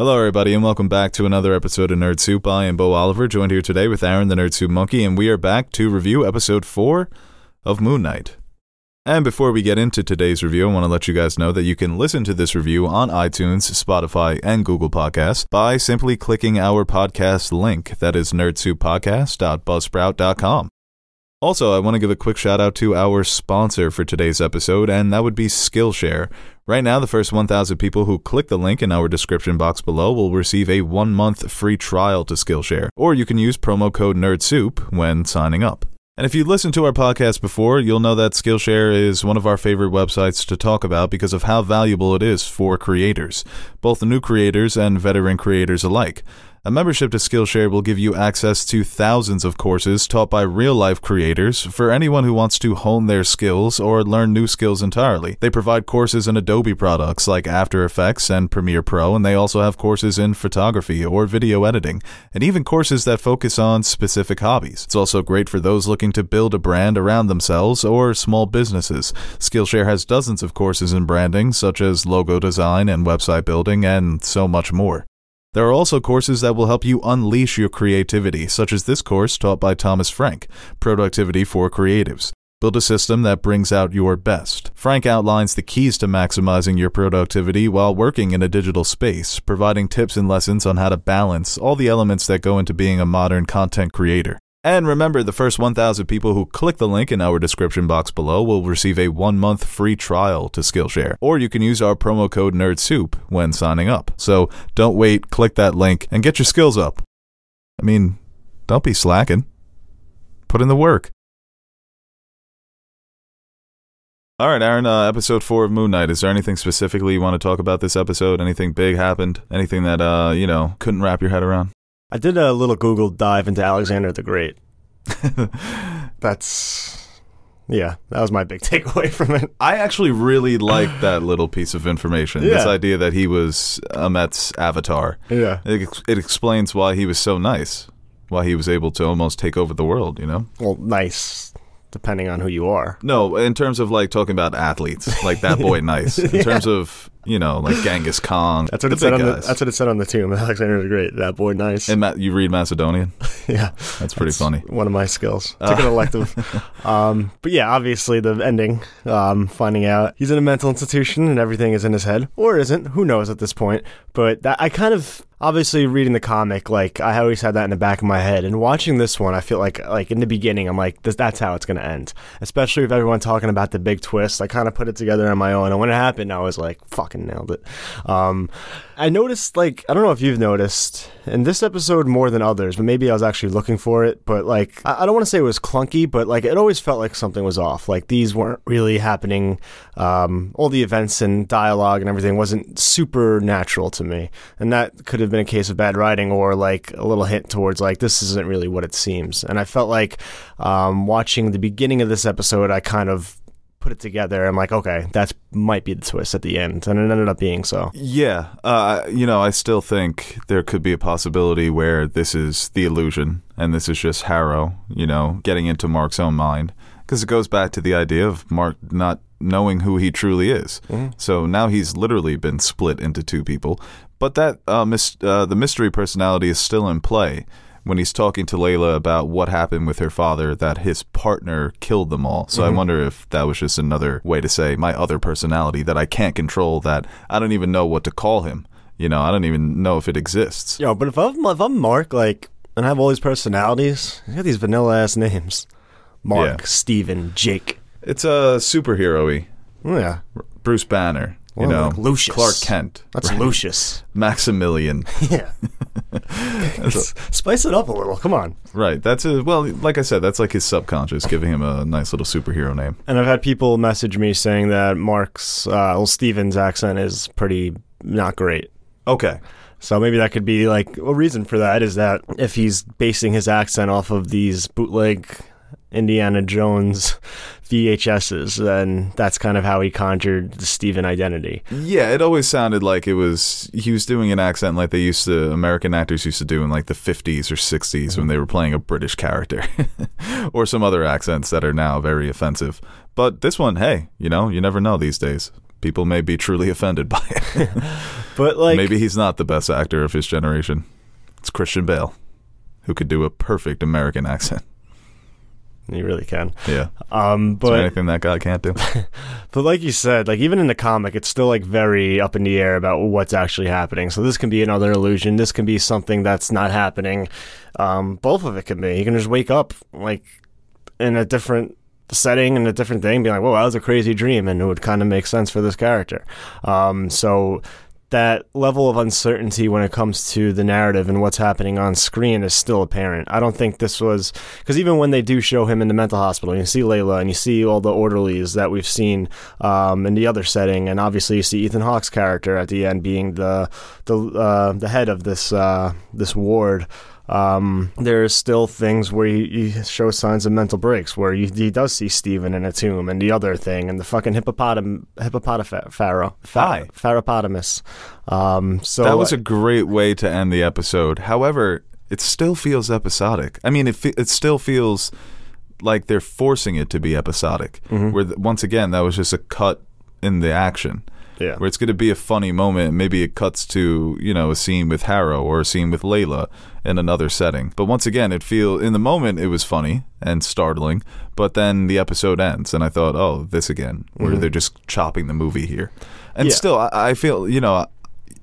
Hello, everybody, and welcome back to another episode of Nerd Soup. I am Beau Oliver, joined here today with Aaron, the Nerd Soup Monkey, and we are back to review episode 4 of Moon Knight. And before we get into today's review, I want to let you guys know that you can listen to this review on iTunes, Spotify, and Google Podcasts by simply clicking our podcast link. That is nerdsouppodcast.buzzsprout.com. Also, I want to give a quick shout out to our sponsor for today's episode, and that would be Skillshare. Right now, the first 1,000 people who click the link in our description box below will receive a one month free trial to Skillshare, or you can use promo code NERDSOUP when signing up. And if you listened to our podcast before, you'll know that Skillshare is one of our favorite websites to talk about because of how valuable it is for creators, both new creators and veteran creators alike. A membership to Skillshare will give you access to thousands of courses taught by real life creators for anyone who wants to hone their skills or learn new skills entirely. They provide courses in Adobe products like After Effects and Premiere Pro, and they also have courses in photography or video editing, and even courses that focus on specific hobbies. It's also great for those looking to build a brand around themselves or small businesses. Skillshare has dozens of courses in branding, such as logo design and website building, and so much more. There are also courses that will help you unleash your creativity, such as this course taught by Thomas Frank, Productivity for Creatives. Build a system that brings out your best. Frank outlines the keys to maximizing your productivity while working in a digital space, providing tips and lessons on how to balance all the elements that go into being a modern content creator. And remember, the first 1,000 people who click the link in our description box below will receive a one month free trial to Skillshare. Or you can use our promo code NERDSOUP when signing up. So don't wait, click that link, and get your skills up. I mean, don't be slacking. Put in the work. All right, Aaron, uh, episode four of Moon Knight. Is there anything specifically you want to talk about this episode? Anything big happened? Anything that, uh, you know, couldn't wrap your head around? I did a little Google dive into Alexander the Great. That's yeah, that was my big takeaway from it. I actually really liked that little piece of information. This idea that he was Ammit's avatar. Yeah. It, it explains why he was so nice, why he was able to almost take over the world, you know? Well, nice, depending on who you are. No, in terms of like talking about athletes, like that boy nice. In terms of, you know, like Genghis Khan. That's what it said on the. That's what it said on the tomb. Alexander the Great. That boy, nice. and Ma- you read Macedonian? yeah, That's pretty funny. one of my skills. Took an elective. um, but yeah, obviously the ending, um, finding out he's in a mental institution and everything is in his head, or isn't. Who knows at this point? But that I kind of obviously reading the comic, like I always had that in the back of my head, and watching this one, I feel like like in the beginning, I'm like, that's how it's gonna end. Especially with everyone talking about the big twist, I kind of put it together on my own, and when it happened, I was like, fucking nailed it. Um, I noticed, like, I don't know if you've noticed in this episode more than others, but maybe I was actually looking for it. But like, I, I don't want to say it was clunky, but like, it always felt like something was off. Like these weren't really happening. Um, all the events and dialogue and everything wasn't super natural to me, and that could have been a case of bad writing or like a little hint towards like this isn't really what it seems. And I felt like um, watching the beginning of this episode, I kind of put it together. I'm like, okay, that might be the twist at the end, and it ended up being so. Yeah, uh, you know, I still think there could be a possibility where this is the illusion and this is just Harrow, you know, getting into Mark's own mind. Because it goes back to the idea of Mark not knowing who he truly is. So now he's literally been split into two people. But that uh, mis- uh, the mystery personality is still in play when he's talking to Layla about what happened with her father, that his partner killed them all. So I wonder if that was just another way to say my other personality that I can't control, that I don't even know what to call him. You know, I don't even know if it exists. Yo, but if I'm if I'm Mark, like, and I have all these personalities, I got these vanilla ass names: Mark, Yeah. Steven, Jake. It's a superhero y. Oh, yeah, Bruce Banner, you know, like Lucius. Clark Kent, that's Lucius. Maximilian. Yeah, spice it up a little. Come on. right. That's a, well, like I said, that's like his subconscious giving him a nice little superhero name. And I've had people message me saying that Mark's, uh, well, Steven's accent is pretty not great. Okay. So maybe that could be like a reason for that is that if he's basing his accent off of these bootleg Indiana Jones VHSs, then that's kind of how he conjured the Steven identity. Yeah, it always sounded like it was he was doing an accent like they used to American actors used to do in like the 50s or 60s when mm-hmm. they were playing a British character or some other accents that are now very offensive. But this one, hey, you know, you never know these days. people may be truly offended by it. But like, Maybe he's not the best actor of his generation. It's Christian Bale, who could do a perfect American accent. You really can. Yeah. Um, Is there but anything that guy can't do? But like you said, like even in the comic, it's still like very up in the air about what's actually happening. So this can be another illusion. This can be something that's not happening. Um, both of it can be. You can just wake up like in a different setting and a different thing, be like, "Whoa, that was a crazy dream," and it would kind of make sense for this character. Um, so that level of uncertainty when it comes to the narrative and what's happening on screen is still apparent. I don't think this was because even when they do show him in the mental hospital, you see Layla and you see all the orderlies that we've seen um, in the other setting, and obviously you see Ethan Hawke's character at the end being the the uh, the head of this uh, this ward. Um, there's still things where he, he shows signs of mental breaks, where you, he does see Steven in a tomb, and the other thing, and the fucking hippopotam Aye. pharaohpotamus. Um, so that was a great way to end the episode. However, it still feels episodic. I mean, it fe- it still feels like they're forcing it to be episodic. Where th- once again, that was just a cut in the action. Yeah. Where it's going to be a funny moment. Maybe it cuts to you know a scene with Harrow or a scene with Layla in another setting. But once again, it feel in the moment it was funny and startling. But then the episode ends, and I thought, oh, this again, where mm-hmm. they're just chopping the movie here. And Yeah. still, I, I feel you know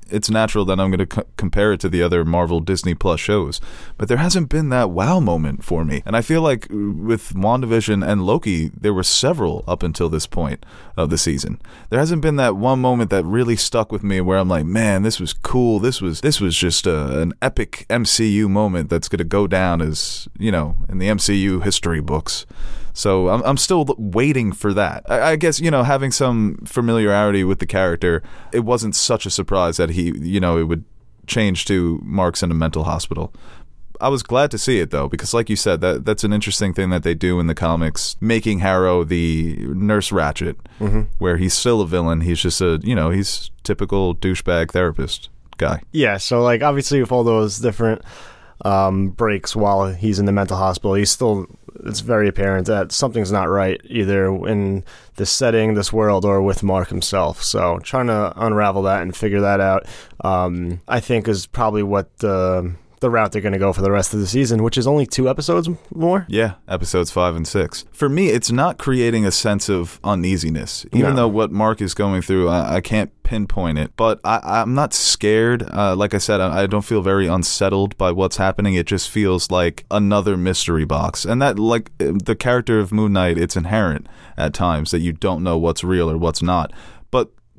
it's natural that I'm going to compare it to the other Marvel Disney Plus shows, but there hasn't been that wow moment for me. And I feel like uh, with WandaVision and Loki, there were several up until this point of the season. There hasn't been that one moment that really stuck with me where I'm like, man, this was cool. This was this was just a, an epic MCU moment that's going to go down as you know in the MCU history books. So I'm, I'm still waiting for that. I, I guess you know having some familiarity with the character, it wasn't such a surprise that he you know it would change to Mark's in a mental hospital. I was glad to see it though, because like you said, that that's an interesting thing that they do in the comics, making Harrow the Nurse Ratched, mm-hmm. where he's still a villain. He's just a you know he's typical douchebag therapist guy. Yeah, so like obviously with all those different um, breaks while he's in the mental hospital, he's still it's very apparent that something's not right either in this setting, this world, or with Mark himself. So trying to unravel that and figure that out, um, I think is probably what the the route they're going to go for the rest of the season, which is only two episodes more. Yeah, episodes five and six. For me, it's not creating a sense of uneasiness. Even No. though what Mark is going through, I, I can't pinpoint it. But I, I'm not scared. Uh, like I said, I, I don't feel very unsettled by what's happening. It just feels like another mystery box. And that, like uh, the character of Moon Knight, it's inherent at times that you don't know what's real or what's not.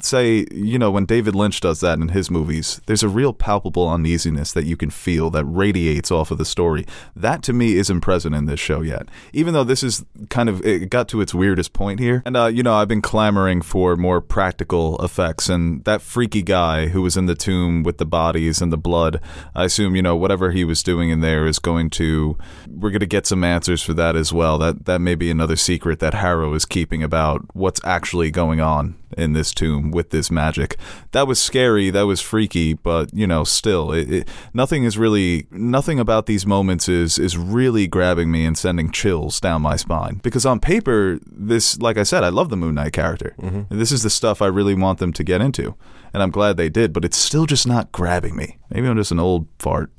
Say, you know, when David Lynch does that in his movies, there's a real palpable uneasiness that you can feel that radiates off of the story. That to me isn't present in this show yet. Even though this is kind of, it got to its weirdest point here. And, uh, you know, I've been clamoring for more practical effects. And that freaky guy who was in the tomb with the bodies and the blood, I assume, you know, whatever he was doing in there is going to, we're going to get some answers for that as well. That, that may be another secret that Harrow is keeping about what's actually going on in this tomb with this magic. That was scary, that was freaky, but you know, still, it, it, nothing is really nothing about these moments is is really grabbing me and sending chills down my spine. Because on paper, this, like I said, I love the Moon Knight character. Mm-hmm. This is the stuff I really want them to get into, and I'm glad they did. But it's still just not grabbing me. Maybe I'm just an old fart.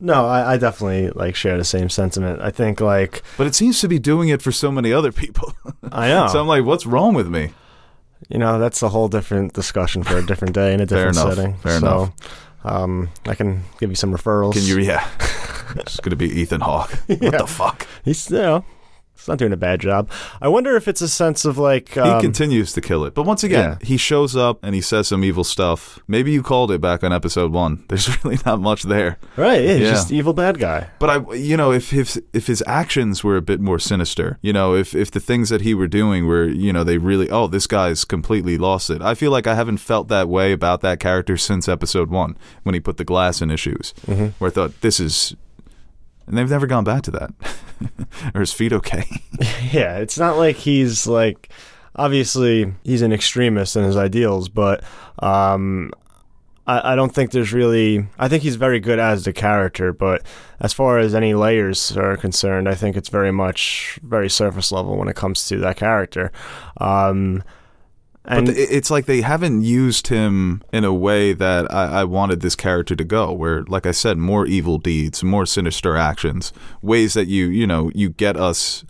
No, I, I definitely like share the same sentiment. I think like But it seems to be doing it for so many other people. I know. so I'm like, what's wrong with me? You know, that's a whole different discussion for a different day in a different enough, setting. fair so, enough. Um, I can give you some referrals. Can you? Yeah. it's gonna be Ethan Hawke. What the fuck? He's, you know, he's not doing a bad job. I wonder if it's a sense of like, He um, continues to kill it. But once again, Yeah. he shows up and he says some evil stuff. Maybe you called it back on episode one. There's really not much there. right? Yeah, he's Yeah. just evil bad guy. But I, you know, if his if his actions were a bit more sinister, you know, if if the things that he were doing were, you know, they really, oh, this guy's completely lost it. I feel like I haven't felt that way about that character since episode one when he put the glass in his shoes, where I thought this is, and they've never gone back to that. Are his feet okay? yeah, it's not like he's like, obviously he's an extremist in his ideals, but um, I, I don't think there's really. I think he's very good as the character, but as far as any layers are concerned, I think it's very much very surface level when it comes to that character. Um, And but it's like they haven't used him in a way that I, I wanted this character to go. Where, like I said, more evil deeds, more sinister actions, ways that you you know you get us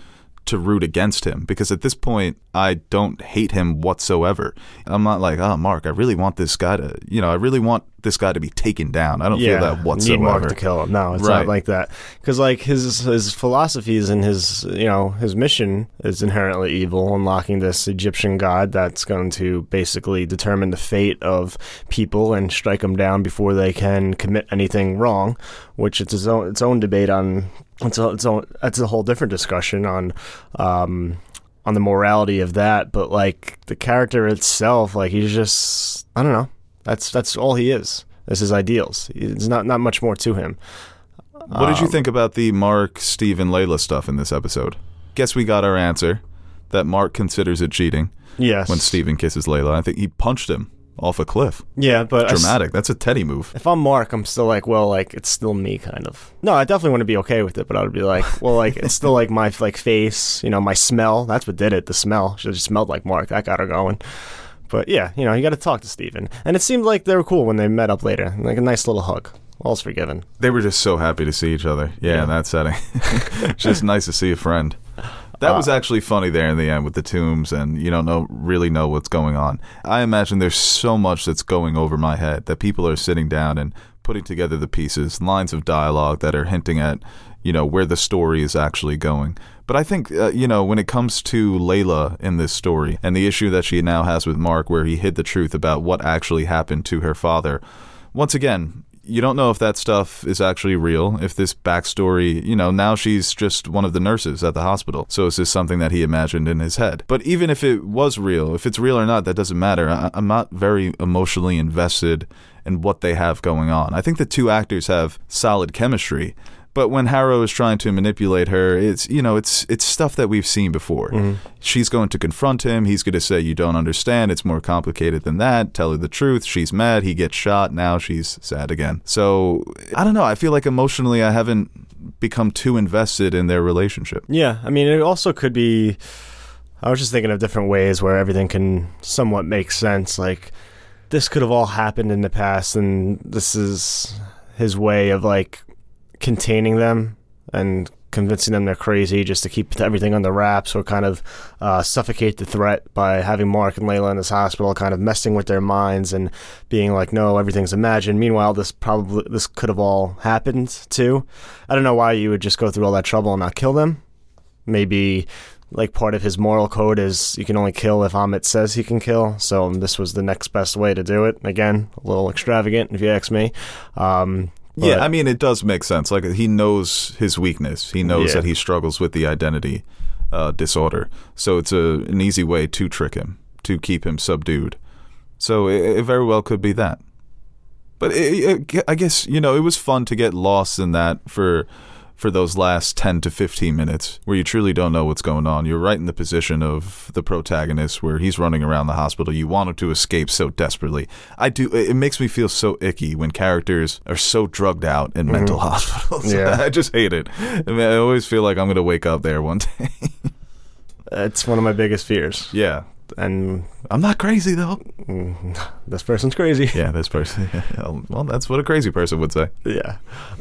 to root against him. Because at this point, I don't hate him whatsoever. I'm not like, oh, Mark, I really want this guy to, you know, I really want this guy to be taken down. I don't yeah, feel that whatsoever. need Mark to kill him. No, it's Right. not like that. Because like his his philosophies and his you know his mission is inherently evil, unlocking this Egyptian god that's going to basically determine the fate of people and strike them down before they can commit anything wrong. Which it's its own its own debate on. It's a, its own. That's a whole different discussion on. Um, on the morality of that, but like the character itself, like he's just I don't know. That's that's all he is. Is his ideals. It's not not much more to him. What did you Um, think about the Mark, Steve, and Layla stuff in this episode? Guess we got our answer that Mark considers it cheating Yes. when Steven kisses Layla. I think he punched him off a cliff. Yeah, but I s- Dramatic. That's a Teddy move. if I'm Mark, I'm still like, well, like it's still me, kind of. No, I definitely want to be okay with it, but I would be like, well, like it's still like my like face, you know, my smell. That's what did it. The smell. She just smelled like Mark. That got her going. But yeah, you know, you got to talk to Steven. And it seemed like they were cool when they met up later. Like a nice little hug. All's forgiven. They were just so happy to see each other. Yeah, Yeah. in that setting. just nice to see a friend. That Uh, was actually funny there in the end with the tombs, and you don't know really know what's going on. I imagine there's so much that's going over my head that people are sitting down and putting together the pieces, lines of dialogue that are hinting at, you know, where the story is actually going. But I think, uh, you know, when it comes to Layla in this story and the issue that she now has with Mark, where he hid the truth about what actually happened to her father, once again, you don't know if that stuff is actually real. If this backstory, you know, now she's just one of the nurses at the hospital. So is this something that he imagined in his head? But even if it was real, if it's real or not, that doesn't matter. I- I'm not very emotionally invested in what they have going on. I think the two actors have solid chemistry. But when Harrow is trying to manipulate her, it's you know it's it's stuff that we've seen before. Mm-hmm. She's going to confront him. He's going to say, "You don't understand. It's more complicated than that." Tell her the truth. She's mad. He gets shot. Now she's sad again. So I don't know. I feel like emotionally, I haven't become too invested in their relationship. Yeah, I mean, it also could be. I was just thinking of different ways where everything can somewhat make sense. Like, this could have all happened in the past, and this is his way of like containing them and convincing them they're crazy just to keep everything under wraps or kind of uh, suffocate the threat by having Mark and Layla in this hospital, kind of messing with their minds and being like, no, everything's imagined. Meanwhile, this probably this could have all happened too. I don't know why you would just go through all that trouble and not kill them. Maybe like part of his moral code is you can only kill if Ammit says he can kill. So this was the next best way to do it. Again, a little extravagant if you ask me. Um, but- yeah, I mean, it does make sense. Like he knows his weakness. He knows Yeah. that he struggles with the identity uh, disorder. So it's a an easy way to trick him to keep him subdued. So it, it very well could be that. But it, it, I guess you know it was fun to get lost in that for for those last 10 to 15 minutes where you truly don't know what's going on. You're right in the position of the protagonist where he's running around the hospital. You want him to escape so desperately. I do it makes me feel so icky when characters are so drugged out in mental hospitals. Yeah. I just hate it. I, mean, I always feel like I'm going to wake up there one day. it's one of my biggest fears. yeah. And I'm not crazy though. this person's crazy. Yeah, this person. well, that's what a crazy person would say. Yeah.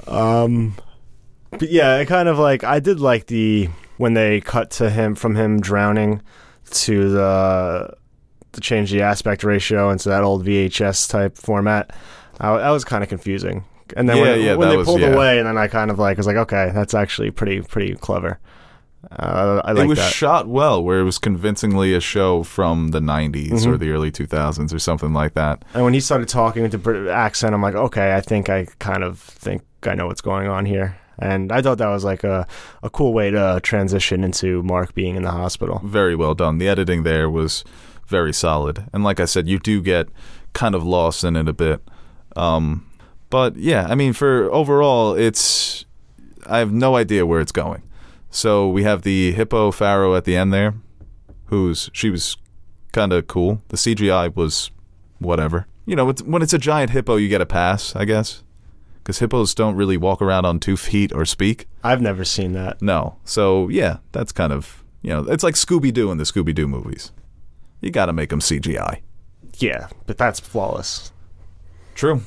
Um but yeah, it kind of like I did like the when they cut to him from him drowning to the to change the aspect ratio into that old VHS type format. I, that was kind of confusing. And then Yeah, when, yeah, when they was- pulled yeah. away, and then I kind of like was like, okay, that's actually pretty pretty clever. Uh, I like it was that. shot well, where it was convincingly a show from the 90s Mm-hmm. or the early 2000s or something like that. And when he started talking with the Brit- accent, I'm like, okay, I think I kind of think I know what's going on here. And I thought that was like a, a cool way to transition into Mark being in the hospital. Very well done. The editing there was very solid. And like I said, you do get kind of lost in it a bit. Um, but yeah, I mean, for overall, it's. I have no idea where it's going. So we have the hippo pharaoh at the end there, who's she was kind of cool. The CGI was whatever. You know, it's, when it's a giant hippo, you get a pass, I guess, because hippos don't really walk around on two feet or speak. I've never seen that. No, so yeah, that's kind of you know, it's like Scooby Doo in the Scooby Doo movies. you got to make them CGI. Yeah, but that's flawless. True.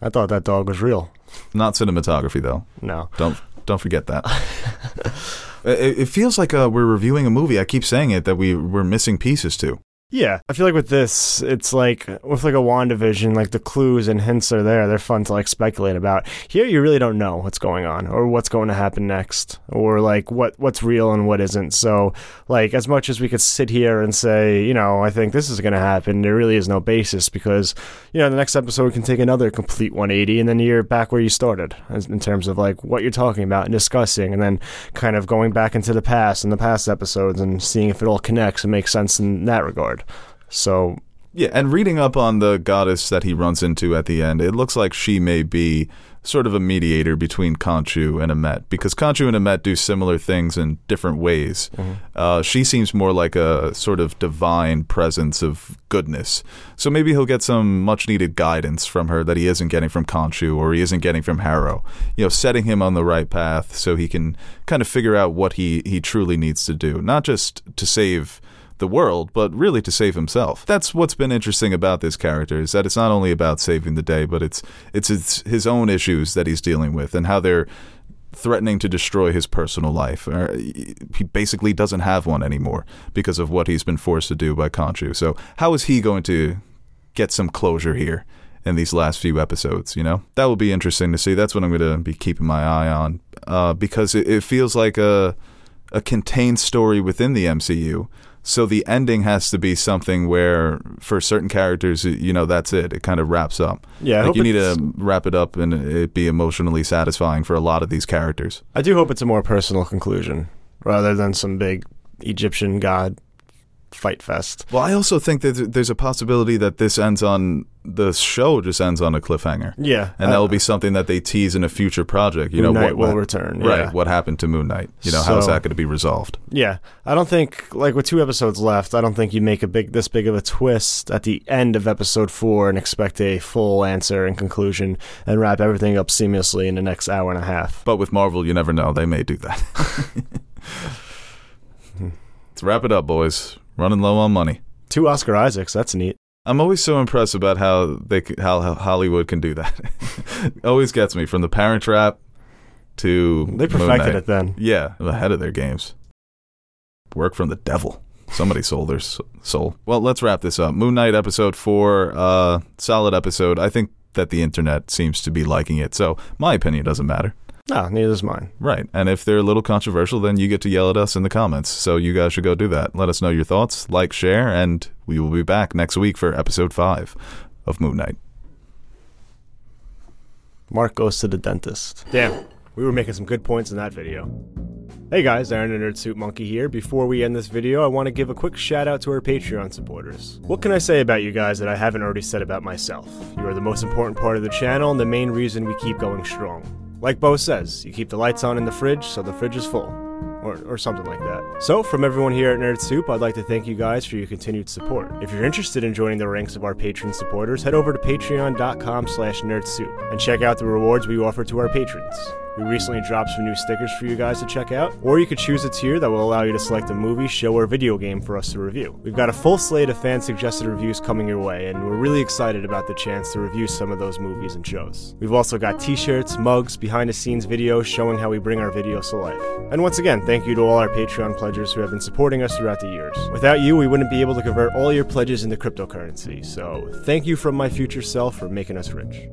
I thought that dog was real. Not cinematography though. No. Don't don't forget that. it, it feels like uh, we're reviewing a movie. I keep saying it that we we're missing pieces to. Yeah, I feel like with this, it's like with like a WandaVision, like the clues and hints are there. They're fun to like speculate about. Here, you really don't know what's going on or what's going to happen next, or like what what's real and what isn't. So, like as much as we could sit here and say, you know, I think this is going to happen, there really is no basis because you know the next episode can take another complete 180, and then you're back where you started in terms of like what you're talking about and discussing, and then kind of going back into the past and the past episodes and seeing if it all connects and makes sense in that regard. So Yeah, and reading up on the goddess that he runs into at the end, it looks like she may be sort of a mediator between Khonshu and Ammit because Khonshu and Ammit do similar things in different ways. Uh, she seems more like a sort of divine presence of goodness. So maybe he'll get some much needed guidance from her that he isn't getting from Khonshu or he isn't getting from Harrow. You know, setting him on the right path so he can kind of figure out what he, he truly needs to do, not just to save the world, but really to save himself. That's what's been interesting about this character is that it's not only about saving the day, but it's it's his, his own issues that he's dealing with and how they're threatening to destroy his personal life. He basically doesn't have one anymore because of what he's been forced to do by Khonshu. So how is he going to get some closure here? In these last few episodes, you know, that will be interesting to see. That's what I'm going to be keeping my eye on uh, because it, it feels like a a contained story within the MCU. So the ending has to be something where, for certain characters, you know, that's it. It kind of wraps up. Yeah, I like you need to wrap it up and it be emotionally satisfying for a lot of these characters. I do hope it's a more personal conclusion rather than some big Egyptian god fight fest. Well, I also think that there's a possibility that this ends on the show just ends on a cliffhanger, Yeah, and that uh, will be something that they tease in a future project. You Moon know, Knight what will what- return. Right, yeah. what happened to Moon Knight? You know, how is that going to be resolved? Yeah, I don't think like with two episodes left, I don't think you make a big this big of a twist at the end of episode four and expect a full answer and conclusion and wrap everything up seamlessly in the next hour and a half. But with Marvel, you never know; they may do that. Hmm. Let's wrap it up, boys. Running low on money. Two Oscar Isaacs, that's neat. I'm always so impressed about how they how, how Hollywood can do that. always gets me from the Parent Trap to They perfected it then. Yeah, ahead of their games. Work from the devil. Somebody sold their soul. Well, let's wrap this up. Moon Knight episode four, uh, solid episode. I think that the internet seems to be liking it, so my opinion doesn't matter. No, neither is mine. Right. And if they're a little controversial, then you get to yell at us in the comments. So you guys should go do that. Let us know your thoughts, like, share, and we will be back next week for episode five of Moon Knight. Mark goes to the dentist. Damn, we were making some good points in that video. Hey guys, Aaron and Nerd Soup Monkey here. Before we end this video, I want to give a quick shout out to our Patreon supporters. What can I say about you guys that I haven't already said about myself? You are the most important part of the channel and the main reason we keep going strong. Like Beau says, you keep the lights on in the fridge so the fridge is full. Or, or something like that. So, from everyone here at Nerd Soup, I'd like to thank you guys for your continued support. If you're interested in joining the ranks of our patron supporters, head over to patreon.com slash nerdsoup and check out the rewards we offer to our patrons. We recently dropped some new stickers for you guys to check out, or you could choose a tier that will allow you to select a movie, show, or video game for us to review. We've got a full slate of fan suggested reviews coming your way, and we're really excited about the chance to review some of those movies and shows. We've also got t shirts, mugs, behind the scenes videos showing how we bring our videos to life. And once again, thank you to all our Patreon pledgers who have been supporting us throughout the years. Without you, we wouldn't be able to convert all your pledges into cryptocurrency, so thank you from my future self for making us rich.